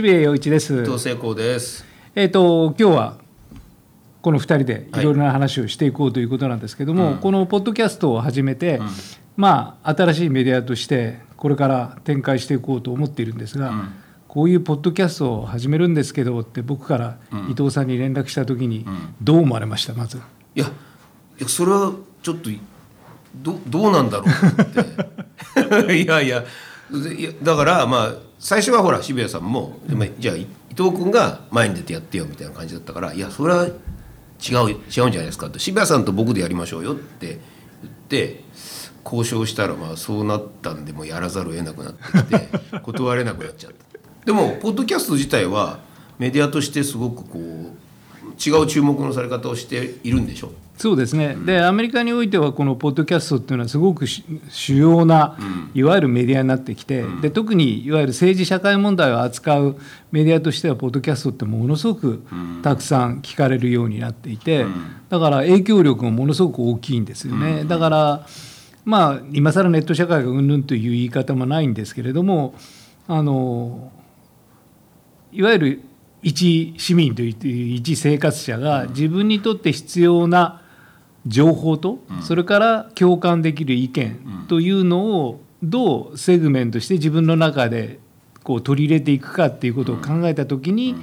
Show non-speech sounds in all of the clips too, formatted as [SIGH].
渋谷陽一です。伊藤聖光です。えっ、と今日はこの二人でいろいろな話をしていこうということなんですけども、うんこのポッドキャストを始めて、まあ新しいメディアとしてこれから展開していこうと思っているんですが、うんこういうポッドキャストを始めるんですけどって僕からうん伊藤さんに連絡した時にんどう思われました？まず。いや、いやそれはちょっとどどうなんだろうって。[LAUGHS] いやいやだからまあ最初はほら渋谷さんも、でもじゃあ伊藤君が前に出てやってよみたいな感じだったからいやそれは違う違うんじゃないですかって渋谷さんと僕でやりましょうよって言って交渉したらまあそうなったんでもうやらざるを得なくなってきて [LAUGHS] 断れなくなっちゃった。でもポッドキャスト自体はメディアとしてすごくこう違う注目のされ方をしているんでしょ？そうですね、でアメリカにおいてはこのポッドキャストっていうのはすごくし主要な、いわゆるメディアになってきて、で特にいわゆる政治社会問題を扱うメディアとしてはポッドキャストってものすごくたくさん聞かれるようになっていて、だから影響力もものすごく大きいんですよね。だからまあ今更ネット社会がうんぬんという言い方もないんですけれどもあのいわゆる一市民という一生活者が自分にとって必要な情報と、それから共感できる意見というのをどうセグメントして自分の中でこう取り入れていくかっていうことを考えた時に、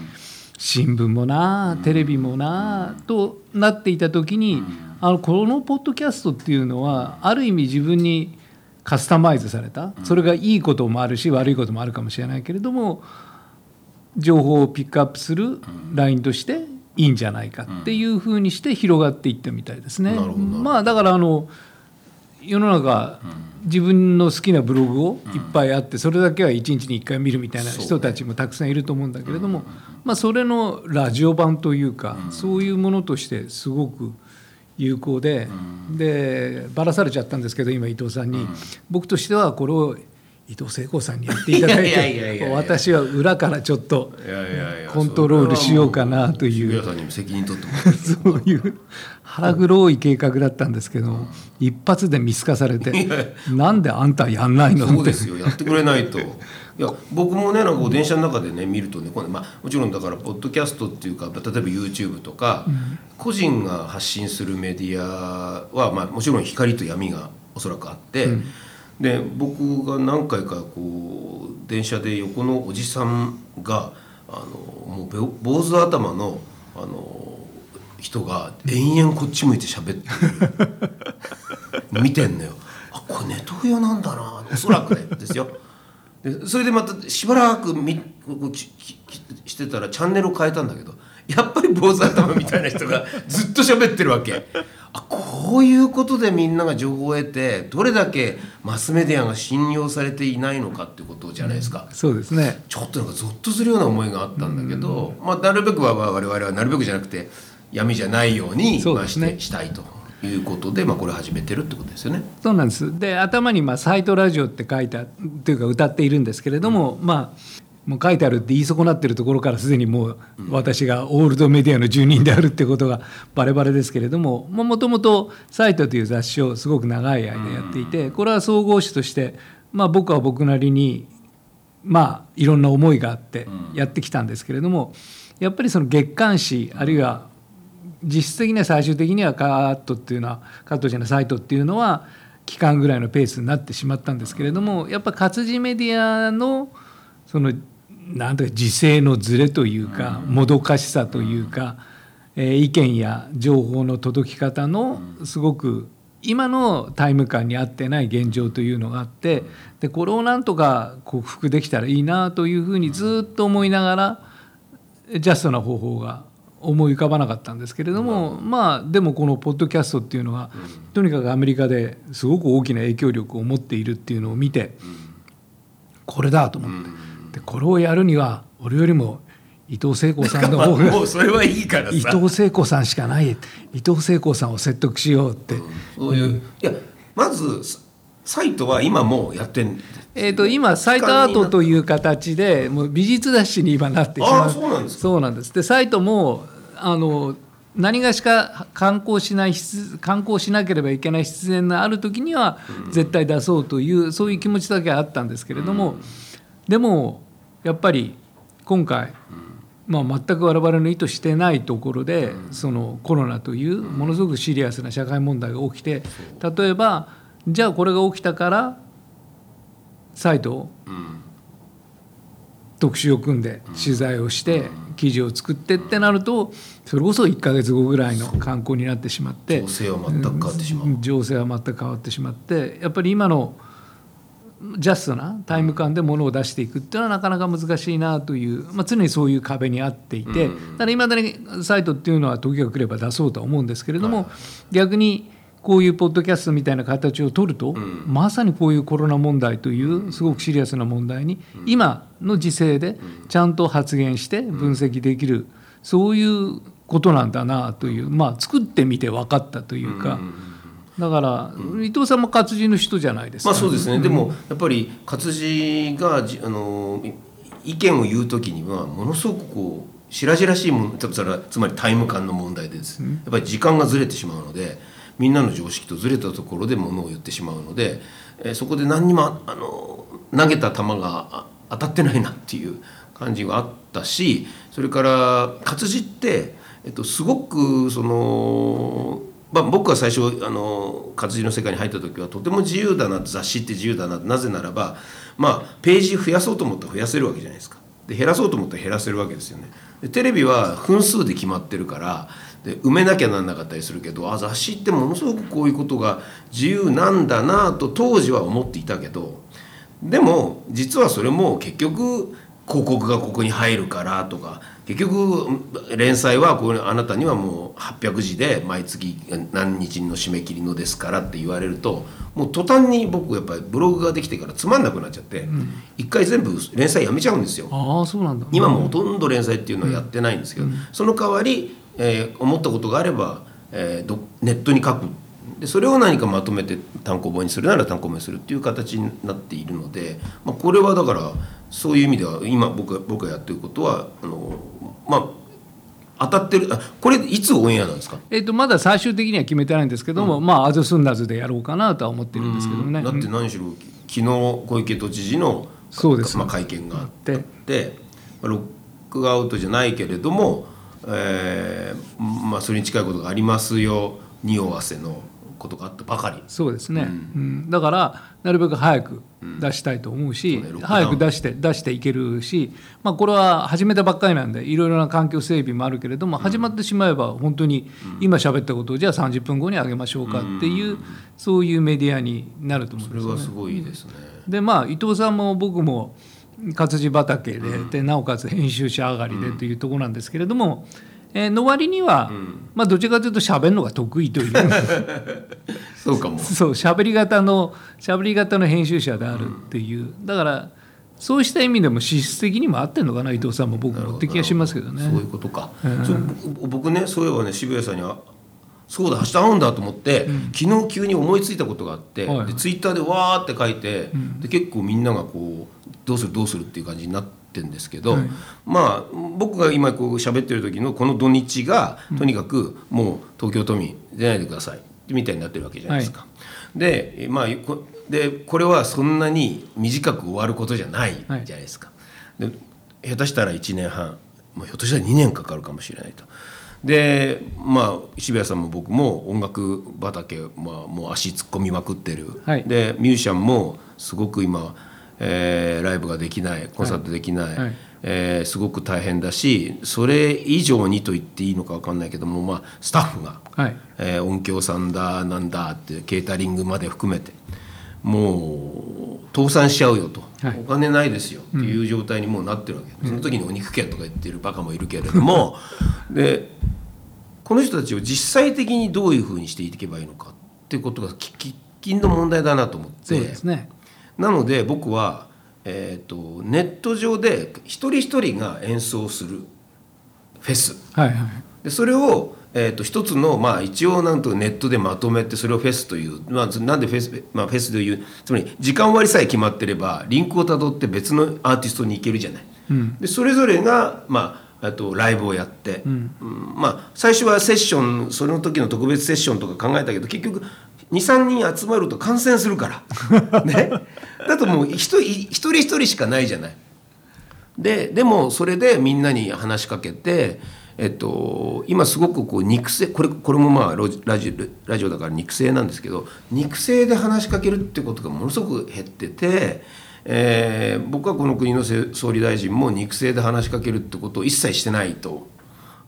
新聞もなテレビもなとなっていた時に、あのこのポッドキャストっていうのはある意味自分にカスタマイズされたそれがいいこともあるし悪いこともあるかもしれないけれども情報をピックアップするラインとしていいんじゃないかっていうふうにして広がっていったみたいですね。まあだからあの世の中自分の好きなブログをいっぱいあってそれだけは一日に一回見るみたいな人たちもたくさんいると思うんだけれども、まあ、それのラジオ版というかそういうものとしてすごく有効ででばらされちゃったんですけど今伊藤さんに。僕としてはこれを伊藤聖子さんにやっていただいてや私は裏からちょっとコントロールしようかなという。そ [LAUGHS] ういう腹黒い計画だったんですけど一発で見透かされてなんであんたやんないの？ってそうですよやってくれないと。[LAUGHS] いや僕もねなんか電車の中でね見るとねこれ、まあ、もちろんだからポッドキャストっていうか例えば YouTube とか、個人が発信するメディアは、まあ、もちろん光と闇がおそらくあって、で僕が何回かこう電車で横のおじさんがあのもう坊主頭のあの人が延々こっち向いて喋ってる見てんのよ。あこれネトウヨなんだなおそらくねですよ。でそれでまたしばらくみこうきききしてたらチャンネルを変えたんだけどやっぱり坊主頭みたいな人がずっと喋ってるわけ。あこういうことでみんなが情報を得てどれだけマスメディアが信用されていないのかっていうことじゃないですか、そうですね。ちょっとなんかゾッとするような思いがあったんだけど、まあ、なるべくはまあ我々はなるべくじゃなくて闇じゃないようにまあしてしたいということで、まあ、これ始めてるってことですよね。そうなんです。で頭にまあ「サイトラジオ」って書いたというか歌っているんですけれども、まあもう書いてあるって言い損なってるところからすでにもう私がオールドメディアの住人であるってことがバレバレですけれどももともと「サイト」という雑誌をすごく長い間やっていてこれは総合誌として、まあ、僕は僕なりにまあいろんな思いがあってやってきたんですけれどもやっぱりその月刊誌あるいは実質的には最終的にはカーットっていうのはカットじゃないサイトっていうのは期間ぐらいのペースになってしまったんですけれどもやっぱ活字メディアのそのなんとか時勢のズレというかもどかしさというか、えー意見や情報の届き方のすごく今のタイム感に合ってない現状というのがあってでこれをなんとか克服できたらいいなというふうにずっと思いながらジャストな方法が思い浮かばなかったんですけれども、まあでもこのポッドキャストっていうのは、とにかくアメリカですごく大きな影響力を持っているっていうのを見て、これだと思って、でこれをやるには俺よりも伊藤聖子さんの方がもうそれはいいからさ。伊藤聖子さんしかない。伊藤聖子さんを説得しようって、そういう。いやまずササイトは今もうやってん。えー、と今サイトアートという形でもう美術雑誌に今なってしまう。そうなんですか。そうなんです。でサイトもあの何がしか観光しない必観光しなければいけない必然がある時には絶対出そうという、そういう気持ちだけはあったんですけれども、でもやっぱり今回、まあ、全く我々の意図してないところで、そのコロナというものすごくシリアスな社会問題が起きて例えばじゃあこれが起きたからサイトを特集を組んで取材をして記事を作ってってなるとそれこそ1か月後ぐらいの観光になってしまって情勢は全く変わってしまってやっぱり今のジャストなタイム感でものを出していくっていうのはなかなか難しいなという、まあ、常にそういう壁にあっていて、ただいまだにサイトっていうのは時が来れば出そうとは思うんですけれども、逆にこういうポッドキャストみたいな形を取ると、まさにこういうコロナ問題というすごくシリアスな問題に、今の時勢でちゃんと発言して分析できる、そういうことなんだなというまあ作ってみて分かったというか。だから、伊藤さんも活字の人じゃないですか。まあそうですね、でもやっぱり活字がじあのい意見を言う時にはものすごくこう白々しいもんつまりつまりタイム感の問題です、やっぱり時間がずれてしまうのでみんなの常識とずれたところでものを言ってしまうので、えーそこで何にもああの投げた球があ当たってないなっていう感じがあったしそれから活字って、えっと、すごくそのまあ、僕は最初あの活字の世界に入った時はとても自由だな雑誌って自由だななぜならば、まあ、ページ増やそうと思ったら増やせるわけじゃないですか。で減らそうと思ったら減らせるわけですよね。でテレビは分数で決まってるからで埋めなきゃなんなかったりするけどあ雑誌ってものすごくこういうことが自由なんだなと当時は思っていたけどでも実はそれも結局広告がここに入るからとか結局連載はこれあなたにはもう800字で毎月何日の締め切りのですからって言われるともう途端に僕やっぱりブログができてからつまんなくなっちゃって一、回全部連載やめちゃうんですよ。ああそうなんだ。今もほとんど連載っていうのはやってないんですけど、その代わり、えー思ったことがあれば、えーどネットに書くでそれを何かまとめて単行本にするなら単行本にするっていう形になっているので、まあ、これはだからそういう意味では今僕が僕がやってることはあのまあ当たってるあこれいつオンエアなんですか？えっとまだ最終的には決めてないんですけども、まあアズスンダズでやろうかなとは思ってるんですけどね。だって何しろ昨日小池都知事のそうです。まあ、会見があって。でロックアウトじゃないけれども、えーまあ、それに近いことがありますよ。匂わせのことがあったばかり。そうですね、うん。だからなるべく早く出したいと思うし、そうねロックダウン。早く出して出していけるし、まあ、これは始めたばっかりなんでいろいろな環境整備もあるけれども、始まってしまえば本当に今喋ったことをじゃあ30分後に上げましょうかっていう、そういうメディアになると思うんですよね。それはすごいですね。ででまあ伊藤さんも僕も活字畑で,、でなおかつ編集者上がりでというところなんですけれども、えーの割には、まあ、どちらかというと喋るのが得意という。[LAUGHS] そうかも。そう喋り方の喋り方の編集者であるっていう、だからそうした意味でも資質的にも合ってるのかな伊藤さんも僕もって気がしますけどね。そういうことか。そうぼ僕ねそういえばね渋谷さんにはそうだ明日会うんだと思って、昨日急に思いついたことがあって、はい。はいでツイッターでわーって書いて、で結構みんながこうどうするどうするっていう感じになってんですけど、はい。まあ僕が今こう喋ってる時のこの土日がとにかくもう東京都民出ないでください。みたいになってるわけじゃないですか。でまあこでこれはそんなに短く終わることじゃないじゃないですか。で下手したら1年半もうひょっとしたら2年かかるかもしれないと。でまあ渋谷さんも僕も音楽畑、まあ、もう足突っ込みまくってる、はい。でミュージシャンもすごく今、えーライブができないコンサートできない、はい。えーすごく大変だしそれ以上にと言っていいのか分かんないけども、まあ、スタッフが、はい。えー音響さんだなんだってケータリングまで含めてもう倒産しちゃうよと、はい。お金ないですよっていう状態にもうなってるわけ、その時にお肉券とか言ってるバカもいるけれども [LAUGHS] でこの人たちを実際的にどういうふうにしていけばいいのかっていうことが喫緊の問題だなと思って。そうですね。なので僕は、えー、とネット上で一人一人が演奏するフェス。はいはい。でそれを、えー、と一つの、まあ、一応なんとネットでまとめてそれをフェスという、まあ、なんでフェス,、まあ、フェスというつまり時間割さえ決まってればリンクをたどって別のアーティストに行けるじゃない。でそれぞれが、まあ、あとライブをやって、うん。まあ、最初はセッションその時の特別セッションとか考えたけど結局23人集まると感染するから、[LAUGHS] ね、だともう一人一人一人しかないじゃない。ででもそれでみんなに話しかけて、えっと、今すごくこう肉声これこれもまあラジオラジオだから肉声なんですけど肉声で話しかけるってことがものすごく減ってて、えー僕はこの国のせ総理大臣も肉声で話しかけるってことを一切してないと。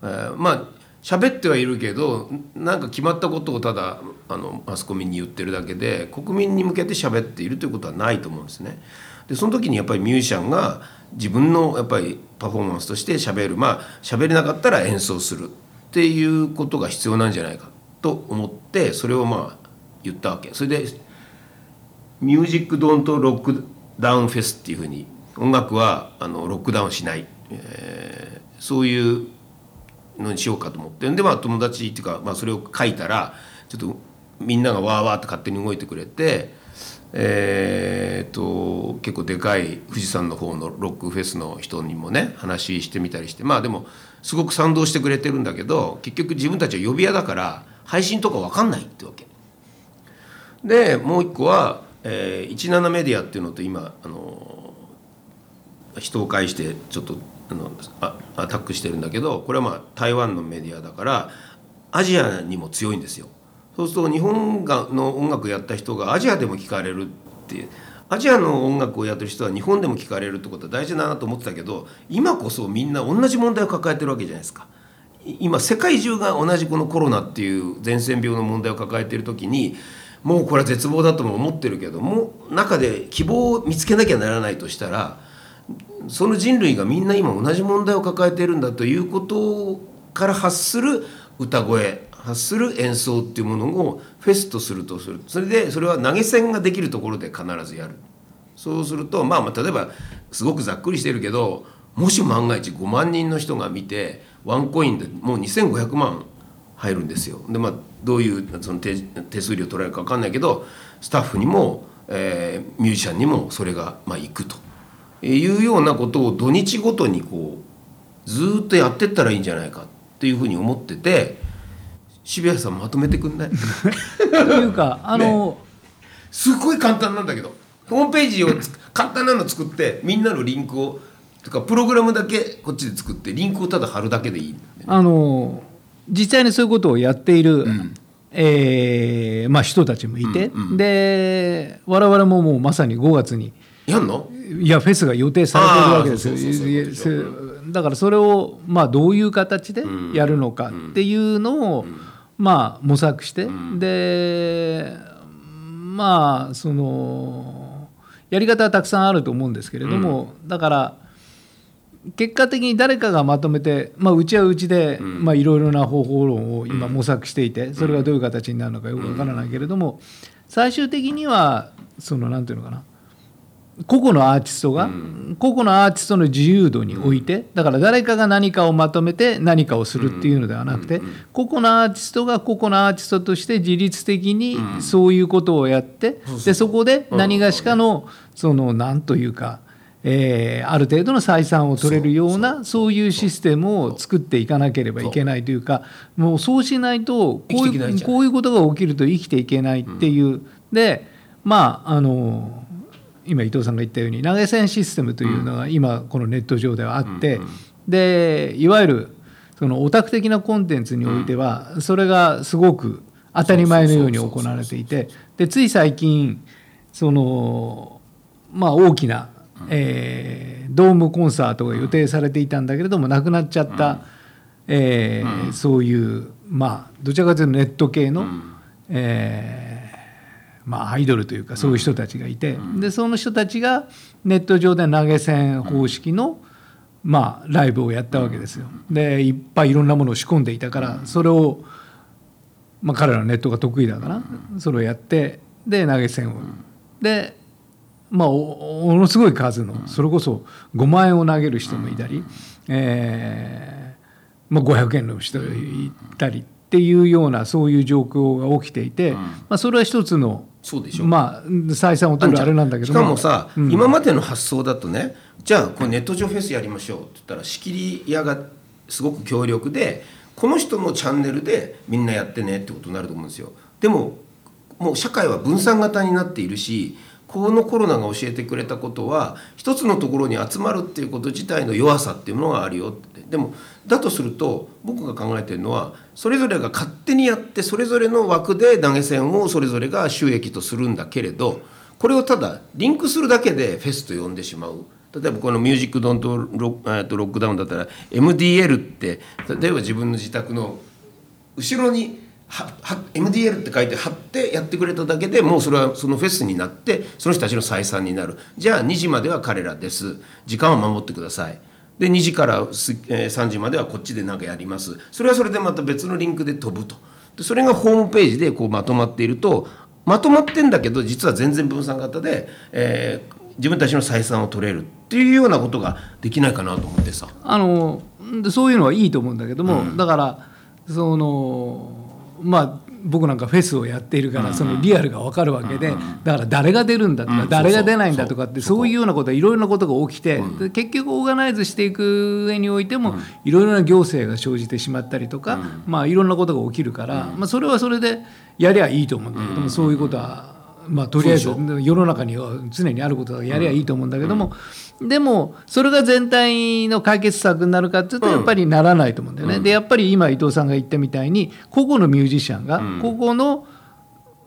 えーまあ喋ってはいるけどなんか決まったことをただあのマスコミに言ってるだけで国民に向けて喋っているということはないと思うんですね。でその時にやっぱりミュージシャンが自分のやっぱりパフォーマンスとして喋る。まあ喋れなかったら演奏する。っていうことが必要なんじゃないかと思ってそれをまあ言ったわけ。それで「ミュージック・ドント・ロックダウン・フェス」っていうふうに音楽はあのロックダウンしない、えーそういうのにしようかと思ってでまあ友達っていうか、まあ、それを書いたらちょっとみんながわーわーって勝手に動いてくれて。えーっと結構でかい富士山の方のロックフェスの人にもね話してみたりしてまあでもすごく賛同してくれてるんだけど結局自分たちは呼び屋だから配信とか分かんないってわけ。でもう一個は、えー、17メディアっていうのと今あの人を介してちょっとあのあアタックしてるんだけどこれはまあ台湾のメディアだからアジアにも強いんですよ。そうすると日本がの音楽やった人がアジアでも聞かれるっていうアジアの音楽をやってる人は日本でも聞かれるってことは大事だなと思ってたけど今こそみんな同じ問題を抱えてるわけじゃないですか。今世界中が同じこのコロナっていう伝染病の問題を抱えてる時にもうこれは絶望だとも思ってるけども中で希望を見つけなきゃならないとしたらその人類がみんな今同じ問題を抱えているんだということから発する歌声発する演奏っていうものをフェスとするとする。それでそれは投げ銭ができるところで必ずやる。そうするとまあまあ例えばすごくざっくりしてるけどもし万が一5万人の人が見てワンコインでもう2500万入るんですよ。でまあどういうその手数料取られるか分かんないけどスタッフにも、えーミュージシャンにもそれがまあ行くと。いうようなことを土日ごとにこうずーっとやってったらいいんじゃないかっていうふうに思ってて渋谷さんまとめてくんない？というかあの、すごい簡単なんだけどホームページをつ簡単なの作ってみんなのリンクをとかプログラムだけこっちで作ってリンクをただ貼るだけでいい。ねあの実際にそういうことをやっている、ん。えーまあ、人たちもいて、うんうん。で我々ももうまさに5月にやんの？いやフェスが予定されてるわけですよ。だからそれを、まあ、どう。いう形でやるのかっていうのを、まあ、模索して、でまあそのやり方はたくさんあると思うんですけれども、だから結果的に誰かがまとめて、まあ、うちはうちでまあいろいろな方法論を今模索していてそれがどういう形になるのかよくわからないけれども最終的にはそのなんていうのかな個々のアーティストが、個々のアーティストの自由度において、だから誰かが何かをまとめて何かをするっていうのではなくて、個々のアーティストが個々のアーティストとして自律的にそういうことをやって、でそこで何がしかのそのなんというか、えーある程度の採算を取れるようなそういうシステムを作っていかなければいけないというかもうそうしないとこういうこういうことが起きると生きていけないっていう、でまああの今伊藤さんが言ったように投げ銭システムというのが今このネット上ではあって、でいわゆるそのオタク的なコンテンツにおいてはそれがすごく当たり前のように行われていてでつい最近そのまあ大きな、えードームコンサートが予定されていたんだけれどもなくなっちゃった、えーそういうまあどちらかというとネット系の、えーまあ、アイドルというかそういう人たちがいて、でその人たちがネット上で投げ銭方式の、まあ、ライブをやったわけですよ。でいっぱいいろんなものを仕込んでいたからそれを、まあ、彼らのネットが得意だからそれをやってで投げ銭を。でまあおものすごい数のそれこそ5万円を投げる人もいたり、えーまあ、500円の人がいたりっていうようなそういう状況が起きていて、まあ、それは一つのそうでしょ。まあ採算を取るあれなんだけどしかもさ、今までの発想だとねじゃあこれネット上フェスやりましょうって言ったら仕切り屋がすごく強力でこの人のチャンネルでみんなやってねってことになると思うんですよ。でももう社会は分散型になっているしこのコロナが教えてくれたことは一つのところに集まるっていうこと自体の弱さっていうものがあるよってでもだとすると僕が考えてるのはそれぞれが勝手にやってそれぞれの枠で投げ銭をそれぞれが収益とするんだけれどこれをただリンクするだけでフェスと呼んでしまう。例えばこの「ミュージック・ドントロックダウン」だったら MDL って例えば自分の自宅の後ろにはは MDL って書いて貼ってやってくれただけでもうそれはそのフェスになってその人たちの採算になる。じゃあ2時までは彼らです。時間は守ってください。で2時から3時まではこっちで何かやります。それはそれでまた別のリンクで飛ぶと。でそれがホームページでこうまとまっているとまとまってんだけど実は全然分散型で、えー、自分たちの採算を取れるっていうようなことができないかなと思ってさ。あのそういうのはいいと思うんだけども、うん、だからそのまあ僕なんかフェスをやっているからそのリアルが分かるわけでだから誰が出るんだとか誰が出ないんだとかってそういうようなこといろいろなことが起きて結局オーガナイズしていく上においてもいろいろな行政が生じてしまったりとかまあいろんなことが起きるからまあそれはそれでやりゃいいと思うんだけどもそういうことはまあとりあえず世の中には常にあることだやりゃいいと思うんだけども。でもそれが全体の解決策になるかっていうとやっぱりならないと思うんだよね。うん、でやっぱり今伊藤さんが言ったみたいに個々のミュージシャンが個々の、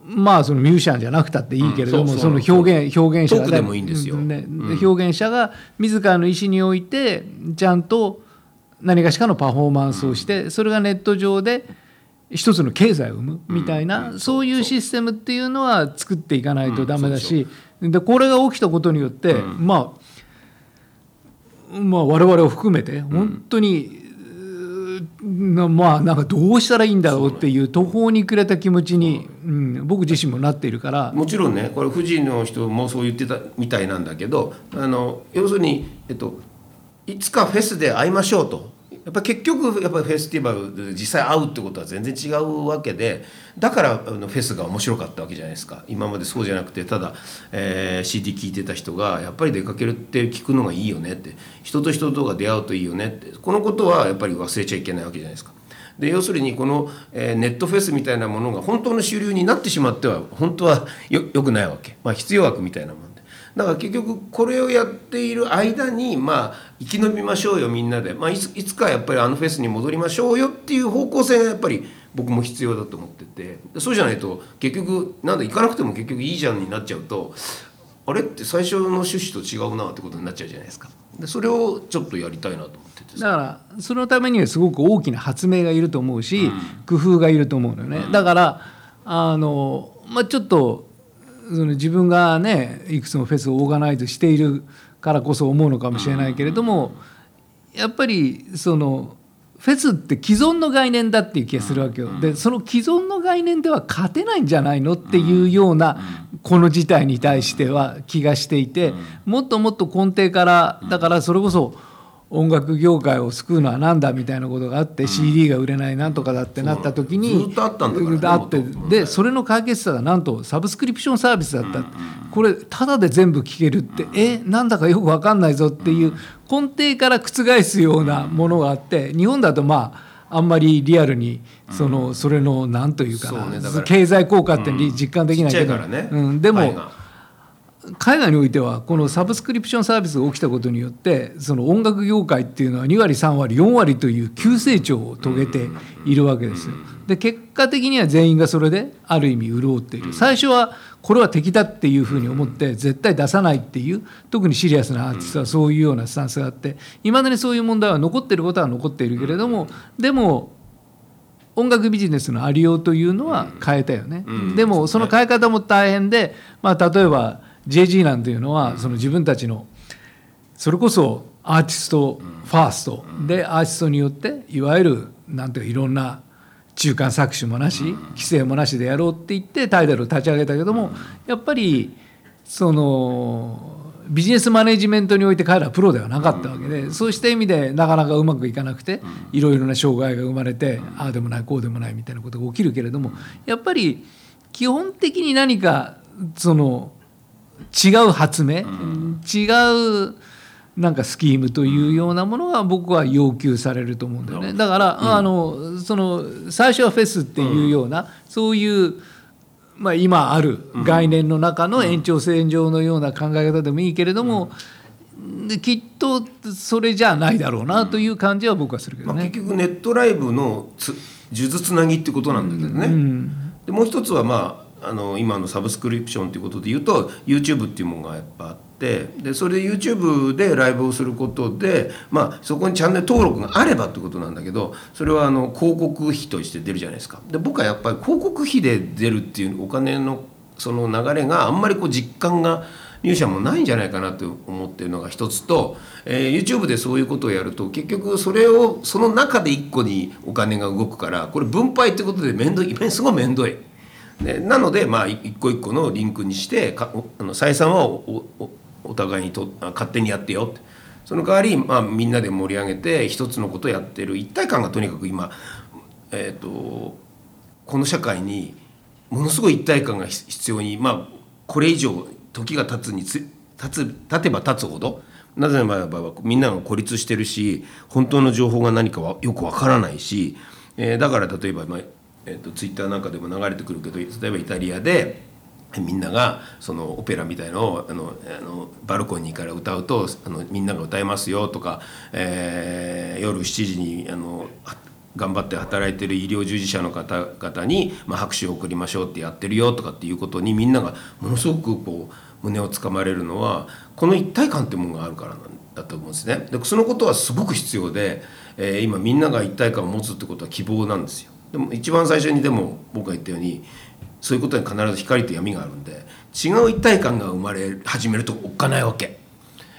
まあそのミュージシャンじゃなくたっていいけれども、その表現表現者が、ね表現者が自らの意思においてちゃんと何かしかのパフォーマンスをしてそれがネット上で一つの経済を生むみたいな、そういうシステムっていうのは作っていかないとダメだし、でこれが起きたことによって、まあまあ、我々を含めて本当に、うん、まあなんかどうしたらいいんだろうっていう途方に暮れた気持ちに、うん、僕自身もなっているから。もちろんねこれ富士の人もそう言ってたみたいなんだけどあの要するに、えっと、いつかフェスで会いましょうとやっぱ結局やっぱりフェスティバルで実際会うってことは全然違うわけでだからあのフェスが面白かったわけじゃないですか。今までそうじゃなくてただ、えー、CD 聴いてた人がやっぱり出かけるって聞くのがいいよねって人と人とが出会うといいよねってこのことはやっぱり忘れちゃいけないわけじゃないですか。で要するにこの、えー、ネットフェスみたいなものが本当の主流になってしまっては本当はよよくないわけ、まあ、必要悪みたいなもんだから結局これをやっている間にまあ生き延びましょうよみんなで、まあ、いついつかやっぱりあのフェスに戻りましょうよっていう方向性がやっぱり僕も必要だと思ってて。そうじゃないと結局なんだ行かなくても結局いいじゃんになっちゃうとあれ？って最初の趣旨と違うなってことになっちゃうじゃないですか。でそれをちょっとやりたいなと思っててだからそのためにはすごく大きな発明がいると思うし、うん、工夫がいると思うのよね、うん、だからあの、まあ、ちょっとその自分がねいくつもフェスをオーガナイズしているからこそ思うのかもしれないけれどもやっぱりそのフェスって既存の概念だっていう気がするわけよ。でその既存の概念では勝てないんじゃないのっていうようなこの事態に対しては気がしていてもっともっと根底からだからそれこそ。音楽業界を救うのは何だみたいなことがあって、CD が売れないなんとかだってなった時にずっとあったんだから、あってでそれの解決策がなんとサブスクリプションサービスだった、これただで全部聴けるって、えなんだかよく分かんないぞっていう根底から覆すようなものがあって日本だとまああんまりリアルにそのそれの何というかな経済効果って実感できないけど、うん、でも。海外においてはこのサブスクリプションサービスが起きたことによってその音楽業界っていうのは2割3割4割という急成長を遂げているわけですよ。で結果的には全員がそれである意味潤っている。最初はこれは敵だっていうふうに思って絶対出さないっていう特にシリアスなアーティストはそういうようなスタンスがあっていまだにそういう問題は残っていることは残っているけれどもでも音楽ビジネスのありようというのは変えたよね。でもその変え方も大変で、まあ、例えば JG なんていうのはその自分たちのそれこそアーティストファースト。でアーティストによっていわゆるなんていういろんな中間搾取もなし規制もなしでやろうって言ってタイトルを立ち上げたけどもやっぱりそのビジネスマネジメントにおいて彼らはプロではなかったわけでそうした意味でなかなかうまくいかなくていろいろな障害が生まれてああでもないこうでもないみたいなことが起きるけれどもやっぱり基本的に何かその違う発明、違うなんかスキームというようなものが僕は要求されると思うんだよね。だから、あのその最初はフェスっていうような、そういうまあ、今ある概念の中の延長線上のような考え方でもいいけれども、できっとそれじゃないだろうなという感じは僕はするけどまあ、ね。結局ネットライブのつ数珠つなぎってことなんだけどね、でもう一つはまああの今のサブスクリプションということで言うと YouTube っていうものがやっぱあってでそれで YouTube でライブをすることで、まあ、そこにチャンネル登録があればってことなんだけどそれはあの広告費として出るじゃないですか。で僕はやっぱり広告費で出るっていうお金のその流れがあんまりこう実感が入社もないんじゃないかなと思ってるのが一つと、えー YouTube でそういうことをやると結局それをその中で一個にお金が動くからこれ分配ってことで面倒いすごい面倒い。ね、なのでまあ一個一個のリンクにしてかあの採算はおおお互いにと勝手にやってよって。その代わり、まあ、みんなで盛り上げて一つのことをやってる。一体感がとにかく今、えー、とこの社会にものすごい一体感が必要にまあこれ以上時が経つにつ経つ経てば経つほどなぜならばみんなが孤立してるし本当の情報が何かはよくわからないし、えーだから例えば、まあえー、とツイッターなんかでも流れてくるけど例えばイタリアでみんながそのオペラみたいのをあのあのバルコニーから歌うとあのみんなが歌えますよとか、えー夜7時にあの頑張って働いてる医療従事者の方々に、まあ、拍手を送りましょうってやってるよとかっていうことにみんながものすごくこう胸をつかまれるのはこの一体感ってものがあるからだと思うんですね。でそのことはすごく必要で、えー今みんなが一体感を持つってことは希望なんですよ。でも一番最初にでも僕が言ったようにそういうことに必ず光と闇があるんで違う一体感が生まれ始めるとおっかないわけ。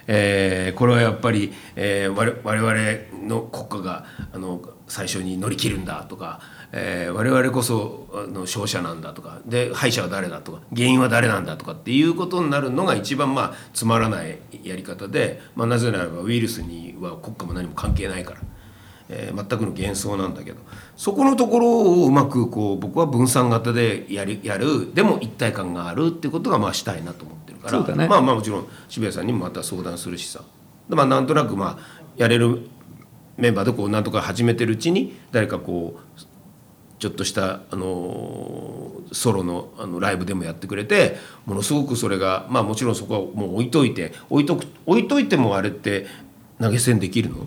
えーこれはやっぱり、えー、我々の国家があの最初に乗り切るんだとか、えー我々こそあの勝者なんだとかで敗者は誰だとか原因は誰なんだとかっていうことになるのが一番まあつまらないやり方で、まあ、なぜならばウイルスには国家も何も関係ないから。えー全くの幻想なんだけど。そこのところをうまくこう僕は分散型でやりやる。でも一体感があるっていうことがまあしたいなと思ってるから。ね。まあまあもちろん渋谷さんにもまた相談するしさ。でまあなんとなくまあやれるメンバーでこうなんとか始めてるうちに誰かこうちょっとした、あのーソロのあのライブでもやってくれてものすごくそれがまあもちろんそこはもう置いといて置いとく置いといてもあれって投げ銭できるの？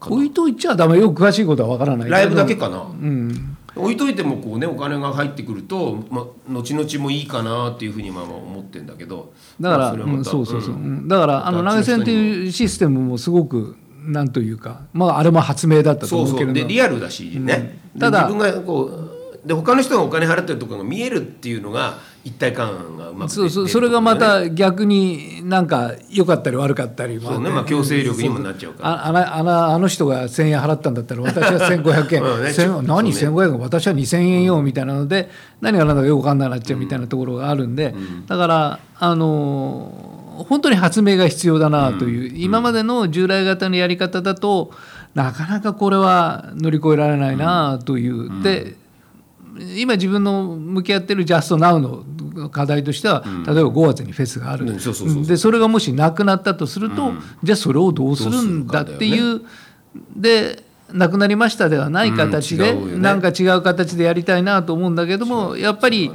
置いといちゃダメ。よく詳しいことはわからないライブだけかな、うん。置いといてもこうねお金が入ってくると、まあ、後々もいいかなっていうふうにまあまあ思ってんだけど。だから、まあうんそうそうそう、んうん。だからあの投げ銭っていうシステムもすごくなんというかまああれも発明だったと思うけれどでリアルだしね、うん。ただで自分がこうで他の人がお金払ってるところが見えるっていうのが一体感がうまくそうそうそれがまた逆になんか良かったり悪かったりそうね。まあ強制力にもなっちゃうから。ああのあのあの人が1,000円払ったんだったら私は1,500円、[LAUGHS] うんね。何そうね1,500円？私は2,000円よみたいなので何が何だかよく分かんなくなっちゃうみたいなところがあるんで、だからあの本当に発明が必要だなという、今までの従来型のやり方だとなかなかこれは乗り越えられないなという。で今自分の向き合ってるジャストナウの課題としては、例えば5月にフェスがある、うんそでそれがもしなくなったとすると、じゃあそれをどうするんだっていう、でなくなりましたではない形で、うんね。なんか違う形でやりたいなと思うんだけどもやっぱり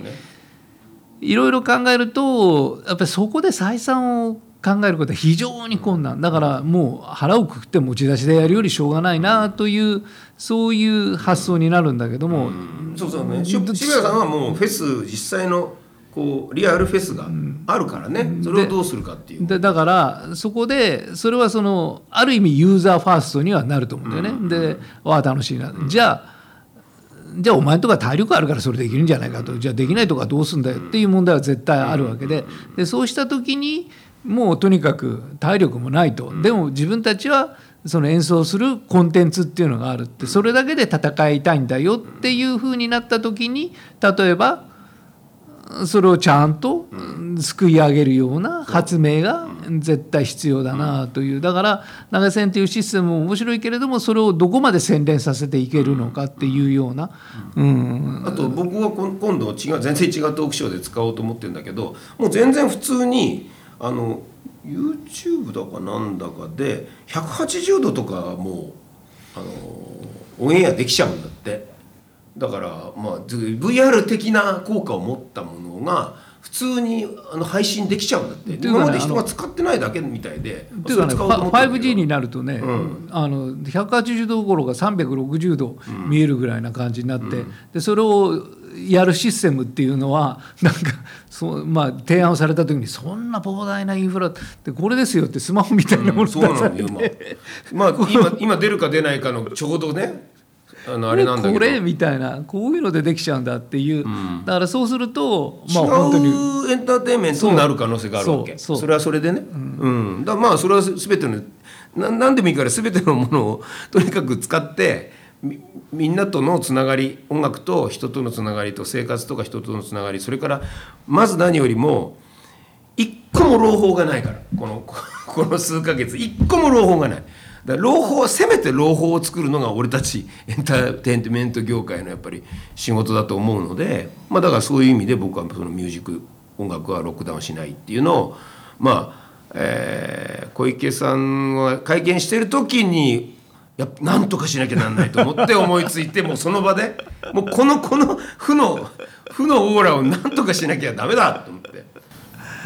いろいろ考えるとやっぱりそこで採算を考えることは非常に困難。だからもう腹をくくって持ち出しでやるよりしょうがないなというそういう発想になるんだけども、そうそうね。し渋谷さんはもうフェス実際のこうリアルフェスがあるからね、それをどうするかっていう。でだからそこでそれはそのある意味ユーザーファーストにはなると思うんだよね。でわあ楽しいな、じゃあじゃあお前んとこは体力あるからそれできるんじゃないかと。じゃあできないとかどうすんだよっていう問題は絶対あるわけで。でそうした時にもうとにかく体力もないと、でも自分たちはその演奏するコンテンツっていうのがあるって。それだけで戦いたいんだよっていうふうになった時に例えばそれをちゃんとすくい上げるような発明が絶対必要だなという。だから投げ銭というシステムも面白いけれどもそれをどこまで洗練させていけるのかっていうような、うん、あと僕は今度違う全然違うトークショーで使おうと思ってるんだけどもう全然普通にあの YouTube だかなんだかで180度とかもうあのオンエアできちゃうんだって。だからまあ VR 的な効果を持ったものが普通にあの配信できちゃうんだって、ね今まで人が使ってないだけみたいでっていうかね、それ使おうと思ってるんだけど 5G になるとね、うん。あの180度どころか360度見えるぐらいな感じになって、でそれをやるシステムっていうのはなんかそう、まあ、提案をされた時にそんな膨大なインフラってこれですよってスマホみたいなものそうなのよ今まあ今今出るか出ないかのちょうどねあのあれなんだけど。これみたいなこういうのでできちゃうんだっていう、だからそうするとまあ本当に。違うエンターテインメントになる可能性があるわけ。それはそれでね、うん。だからまあそれは全てのな何でもいいから全てのものをとにかく使ってみんなとのつながり音楽と人とのつながりと生活とか人とのつながりそれからまず何よりも一個も朗報がないからこの [LAUGHS] この数ヶ月一個も朗報がない。だから朗報はせめて朗報を作るのが俺たちエンターテインメント業界のやっぱり仕事だと思うので、まあ、だからそういう意味で僕はそのミュージック音楽はロックダウンしないっていうのをまあ、えー小池さんが会見してる時にやなんとかしなきゃなんないと思って思いついてもうその場でもうこのこの負の負のオーラをなんとかしなきゃダメだと思って、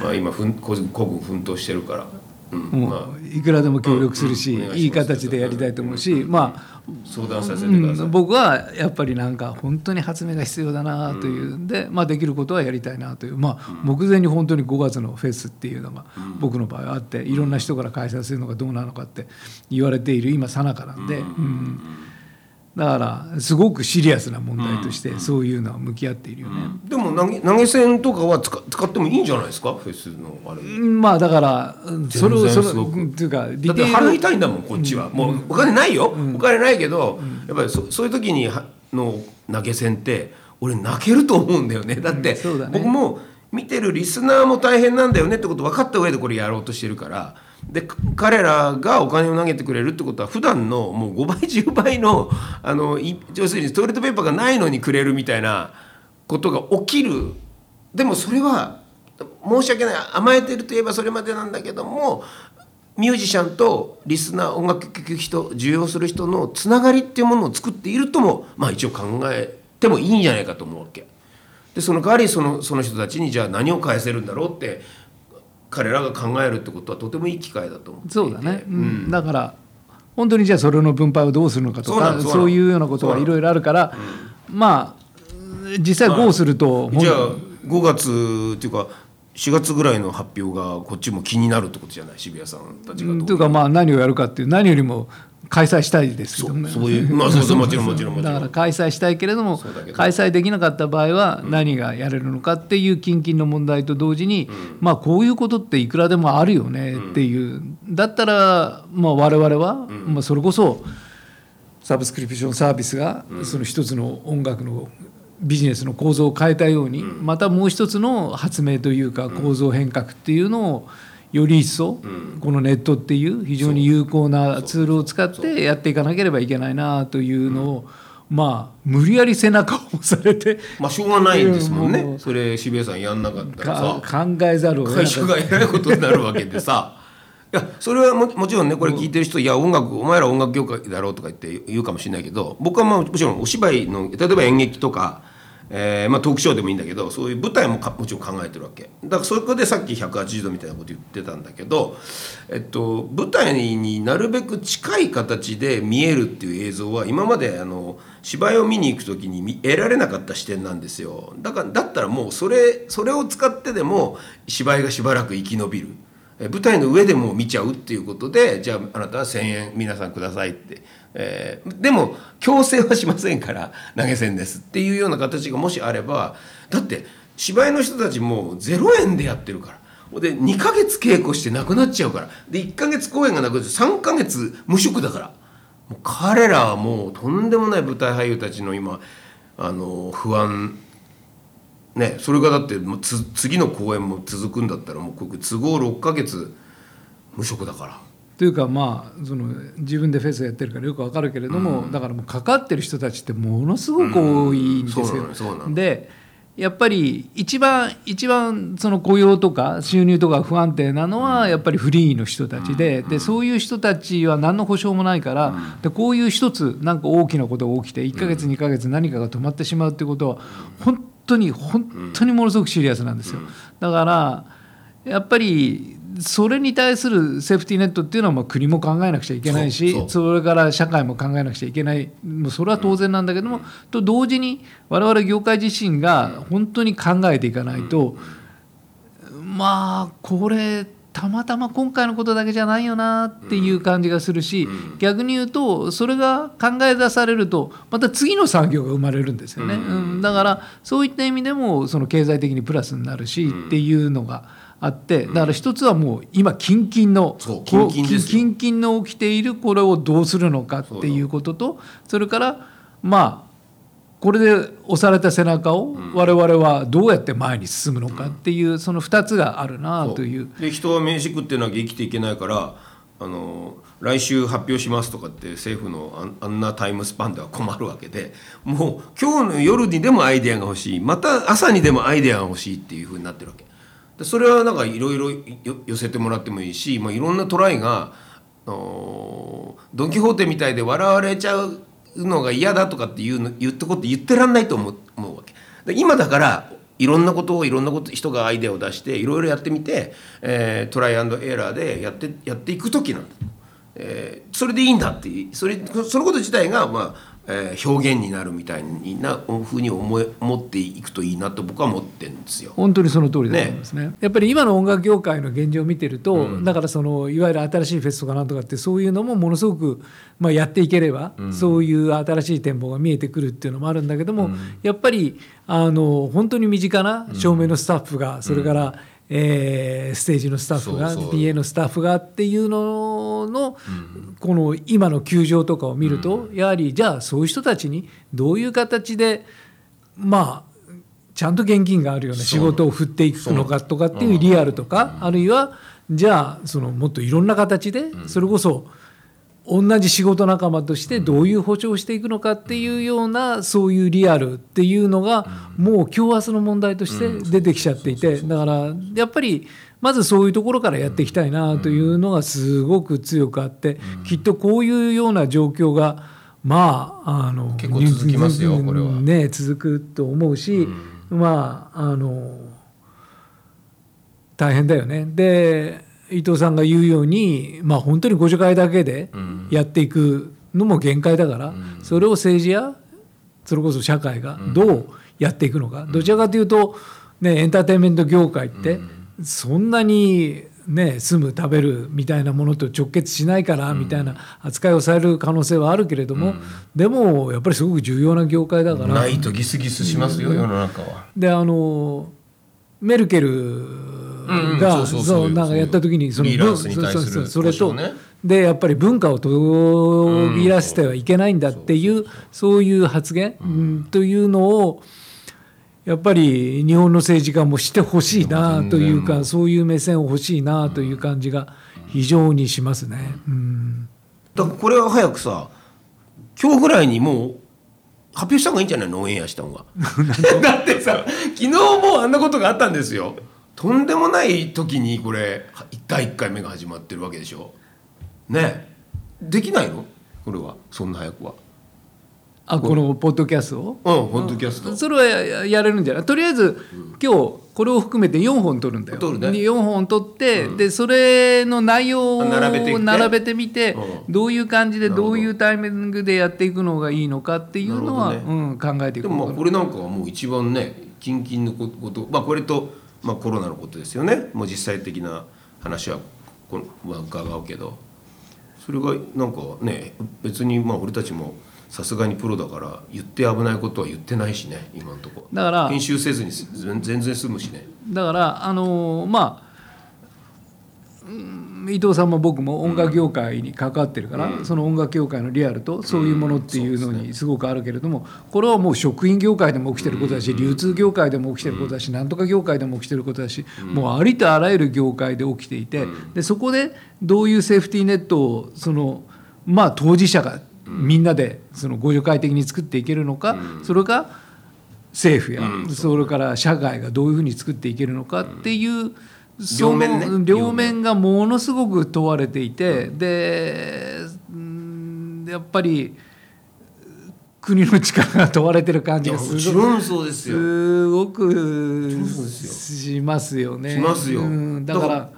まあ、今ふん個人個々奮闘してるから、もういくらでも協力するし、いいい形でやりたいと思うし、まあ。あ、相談させてうください。ん、僕はやっぱりなんか本当に発明が必要だなというんで、まあ、できることはやりたいなという、まあ、目前に本当に5月のフェスっていうのが僕の場合はあっていろんな人から開催するのがどうなのかって言われている今さなかなんで、うんだからすごくシリアスな問題としてそういうのは向き合っているよね。でも投げ投げ銭とかは使使ってもいいんじゃないですか？フェスのあれ。うん。まあだからうんそれをそれっていうかだって払いたいんだもんこっちは、もうお金ないよ、お金ないけど、やっぱりそそういう時にはの投げ銭って俺泣けると思うんだよね。だって、ね。僕も見てるリスナーも大変なんだよねってこと分かった上でこれやろうとしてるからで彼らがお金を投げてくれるってことは普段のもう5倍10倍のあの要するにトイレットペーパーがないのにくれるみたいなことが起きるでもそれは申し訳ない甘えてるといえばそれまでなんだけどもミュージシャンとリスナー音楽聴く人受容する人のつながりっていうものを作っているともまあ一応考えてもいいんじゃないかと思うわけ。でその代わりそのその人たちにじゃあ何を返せるんだろうって彼らが考えるってことはとてもいい機会だと思ってそうだね、うん。だから本当にじゃあそれの分配をどうするのかとかそういうようなことはいろいろあるから、まあ実際こうすると、じゃあほん5月っていうか4月ぐらいの発表がこっちも気になるってことじゃない？渋谷さんたちがというかまあ何をやるかっていう何よりも開催したいですけど。ねそういうまあそうそうもちろんもちろんだから開催したいけれども開催できなかった場合は何がやれるのかっていう近々の問題と同時に、まあこういうことっていくらでもあるよねっていう、だったらまあ我々は、まあそれこそサブスクリプションサービスがその一つの音楽のビジネスの構造を変えたように、またもう一つの発明というか構造変革っていうのをより一層、このネットっていう非常に有効なツールを使ってやっていかなければいけないなというのを、まあ無理やり背中を押されてまあしょうがないんですもんね。それ渋谷さんやんなかったらかさ考えざるを得なかった。会社がえらいことになるわけでさ。[LAUGHS] いやそれはももちろんねこれ聞いてる人「いや音楽お前ら音楽業界だろ」うとか言って言うかもしれないけど僕はまあもちろんお芝居の例えば演劇とか、えーまあ、トークショーでもいいんだけどそういう舞台もかもちろん考えてるわけだからそこでさっき180度みたいなこと言ってたんだけど、えっと、舞台になるべく近い形で見えるっていう映像は今まであの芝居を見に行く時に見得られなかった視点なんですよだからだったらもうそれそれを使ってでも芝居がしばらく生き延びる。舞台の上でも見ちゃうっていうことでじゃああなたは1,000円皆さんくださいって、えーでも強制はしませんから投げ銭ですっていうような形がもしあればだって芝居の人たちも0円でやってるから。で2ヶ月稽古してなくなっちゃうから。で1ヶ月公演がなくなって3ヶ月無職だから。もう彼らはもうとんでもない舞台俳優たちの今あの不安ね、それがだってもうつ次の公演も続くんだったらもうここ都合6ヶ月無職だから。というかまあその自分でフェスやってるからよくわかるけれども、だからもうかかってる人たちってものすごく多いんですよ。うんでやっぱり一番一番その雇用とか収入とか不安定なのはやっぱりフリーの人たちででそういう人たちは何の保証もないからでこういう一つなんか大きなことが起きて1ヶ月2ヶ月何かが止まってしまうってことは本当に本当にものすごくシリアスなんですよ。だからやっぱりそれに対するセーフティーネットっていうのはまあ国も考えなくちゃいけないしそれから社会も考えなくちゃいけない。もうそれは当然なんだけども、と同時に我々業界自身が本当に考えていかないと、まあこれたまたま今回のことだけじゃないよなっていう感じがするし、逆に言うとそれが考え出されるとまた次の産業が生まれるんですよね、うん。だからそういった意味でもその経済的にプラスになるしっていうのが。あってだから一つはもう今近々の近々の起きているこれをどうするのかっていうこととそれからまあこれで押された背中を我々はどうやって前に進むのかっていうその2つがあるなという。で人は飯食ってなきゃ生きていけないからあの来週発表しますとかって政府のあんなタイムスパンでは困るわけでもう今日の夜にでもアイデアが欲しいまた朝にでもアイデアが欲しいっていうふうになってるわけ。でそれはなんかいろいろ寄せてもらってもいいし、まあ、いろんなトライがドン・キホーテみたいで笑われちゃうのが嫌だとかっていうの言ったこと言ってらんないと思う思うわけ。で今だからいろんなことをいろんなこと人がアイデアを出していろいろやってみて、えー、トライアンドエラーでやってやっていく時なんだ、えー、それでいいんだってそれそのこと自体がまあえー、表現になるみたいなふうに思え思っていくといいなと僕は思ってるんですよ。本当にその通りだと思いますね。ねやっぱり今の音楽業界の現状を見てると、うん、だからそのいわゆる新しいフェスとかなんとかってそういうのもものすごく、まあ、やっていければ、うん、そういう新しい展望が見えてくるっていうのもあるんだけども、うん、やっぱりあの本当に身近な照明のスタッフが、それから、えー、ステージのスタッフが PA のスタッフがっていうのの、この今の球場とかを見ると、やはりじゃあそういう人たちにどういう形でまあちゃんと現金があるような仕事を振っていくのかとかっていうリアルとか、あるいはじゃあそのもっといろんな形でそれこそ同じ仕事仲間としてどういう補償をしていくのかっていうようなそういうリアルっていうのがもう今日明日の問題として出てきちゃっていてだからやっぱりまずそういうところからやっていきたいなというのがすごく強くあってきっとこういうような状況がまああの結構続きますよこれは。ね続くと思うしまああの大変だよね。で伊藤さんが言うように、まあ、本当にご助会だけでやっていくのも限界だから、それを政治やそれこそ社会がどうやっていくのか、どちらかというと、ね、エンターテインメント業界ってそんなに、ね、住む食べるみたいなものと直結しないからみたいな扱いをされる可能性はあるけれども、でもやっぱりすごく重要な業界だから。ないとギスギスしますよ、世の中は。であのメルケルがそうなんかやった時にそのそれとでやっぱり文化を途切らせてはいけないんだっていうそういう発言というのをやっぱり日本の政治家もしてほしいなというかそういう目線を欲しいなという感じが非常にしますね。うん、だからこれは早くさ今日ぐらいにもう発表した方がいいんじゃないの？オンエアした方が。[LAUGHS] [LAUGHS] だってさ昨日もあんなことがあったんですよ。とんでもない時にこれ第1回目が始まってるわけでしょ？ねできないの？これは。そんな早くは。あこのポッドキャストを？うんポッドキャスト。それはやれるんじゃない？とりあえず、今日これを含めて4本取るんだよ。取る、ね、4本取って、うん、でそれの内容を並べてみて、うん、どういう感じでど。ういうタイミングでやっていくのがいいのかっていうのは、ね、うん、考えていくでもまあこれなんかはもう一番ね近々のことまあこれとまあ、コロナのことですよね。もう実際的な話はこは伺うけど。それがなんかね別にまあ俺たちもさすがにプロだから言って危ないことは言ってないしね今のとこ。ろだから編集せずに全然済むしね。だからあのー、まあ伊藤さんも僕も音楽業界に関わってるから、うん、その音楽業界のリアルとそういうものっていうのにすごくあるけれども、これはもう食品業界でも起きてることだし、流通業界でも起きてることだし、なんとか業界でも起きてることだし、もうありとあらゆる業界で起きていて、でそこでどういうセーフティーネットをそのまあ当事者がみんなでその互助会的に作っていけるのか、それが政府や、うん。それから社会がどういうふうに作っていけるのかっていう、両面ね。両面がものすごく問われていて、でうんやっぱり国の力が問われてる感じがすごそうですよ。すごくしますよね。しますよ。うんだから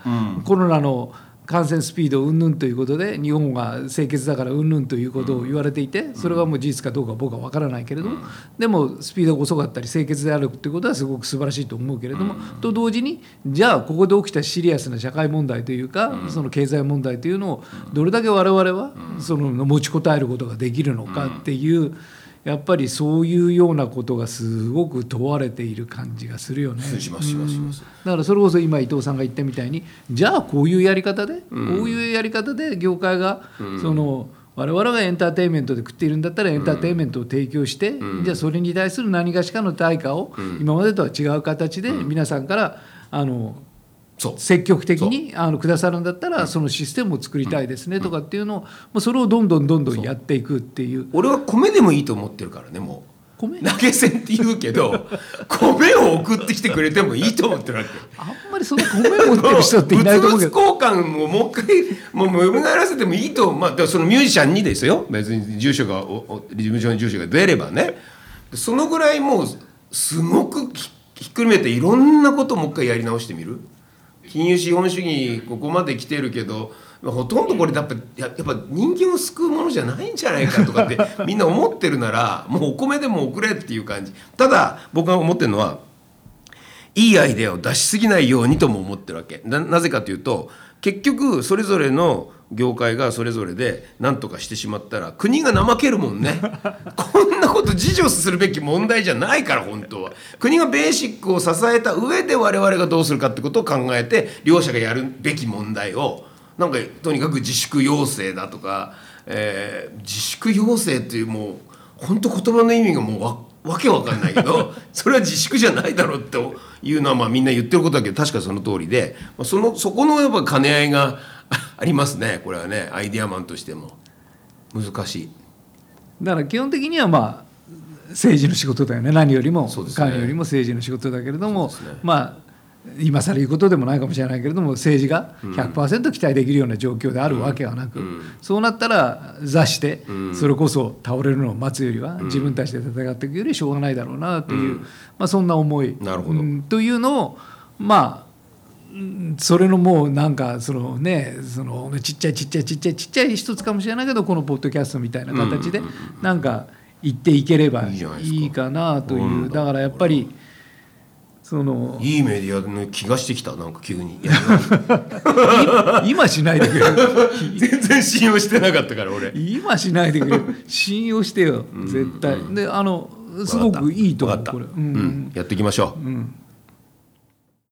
コロナの感染スピードうんぬんということで日本が清潔だからうんぬんということを言われていてそれがもう事実かどうか僕は分からないけれどもでもスピードが遅かったり清潔であるということはすごく素晴らしいと思うけれどもと同時にじゃあここで起きたシリアスな社会問題というかその経済問題というのをどれだけ我々はその持ちこたえることができるのかっていうやっぱりそういうようなことがすごく問われている感じがするよね。しますしますします。だからそれこそ今伊藤さんが言ったみたいにじゃあこういうやり方で、こういうやり方で業界が、その我々がエンターテインメントで食っているんだったらエンターテインメントを提供して、じゃあそれに対する何かしかの対価を今までとは違う形で皆さんからあの積極的にあのくださるんだったらそのシステムを作りたいですねとかっていうのをもうそれをどんどんどんどんやっていくっていう。俺は米でもいいと思ってるからねも米？う投げ銭って言うけど [LAUGHS] 米を送ってきてくれてもいいと思ってるわけ。あんまりその米を持ってる人っていないと思うけど。交換をもう一回もう蘇らせてもいいとまあだからそのミュージシャンにですよ。別に住所がおお事務所の住所が出ればね。そのぐらいもうすごくひひっくるめていろんなことをもう一回やり直してみる金融資本主義ここまで来てるけどほとんどこれやっぱややっぱ人間を救うものじゃないんじゃないかとかって [LAUGHS] みんな思ってるならもうお米でも送れっていう感じ。ただ僕が思ってるのはいいアイデアを出しすぎないようにとも思ってるわけ。ななぜかというと結局それぞれの業界がそれぞれで何とかしてしまったら国が怠けるもんね。[LAUGHS] こんなこと自助するべき問題じゃないから本当は。国がベーシックを支えた上で我々がどうするかってことを考えて両者がやるべき問題をなんかとにかく自粛要請だとか、えー自粛要請っていうもう本当言葉の意味がもうわわけわかんないけど [LAUGHS] それは自粛じゃないだろうっていうのはまあみんな言ってることだけど確かその通りでまあそのそこのやっぱ兼ね合いがありますねこれはねアイデアマンとしても。難しい。だから基本的にはまあ政治の仕事だよね。何よりもね。官よりも政治の仕事だけれども、ね。まあ今更言うことでもないかもしれないけれども政治が100%期待できるような状況であるわけはなく、そうなったら座してそれこそ倒れるのを待つよりは自分たちで戦っていくよりしょうがないだろうなという、まあ、そんな思い。なるほど。うん。というのをまあうんそれのもうなんかそのねそのちっちゃいちっちゃいちっちゃいちっちゃい一つかもしれないけどこのポッドキャストみたいな形でなんか言っていければいいか。なという。だからやっぱりそのいいメディアの気がしてきたなんか急に。[LAUGHS] 今しないでくれ [LAUGHS] 全然信用してなかったから俺。今しないでくれ信用してよ絶対。であのすごくいいと思うこれ。ううんん、やっていきましょう、うん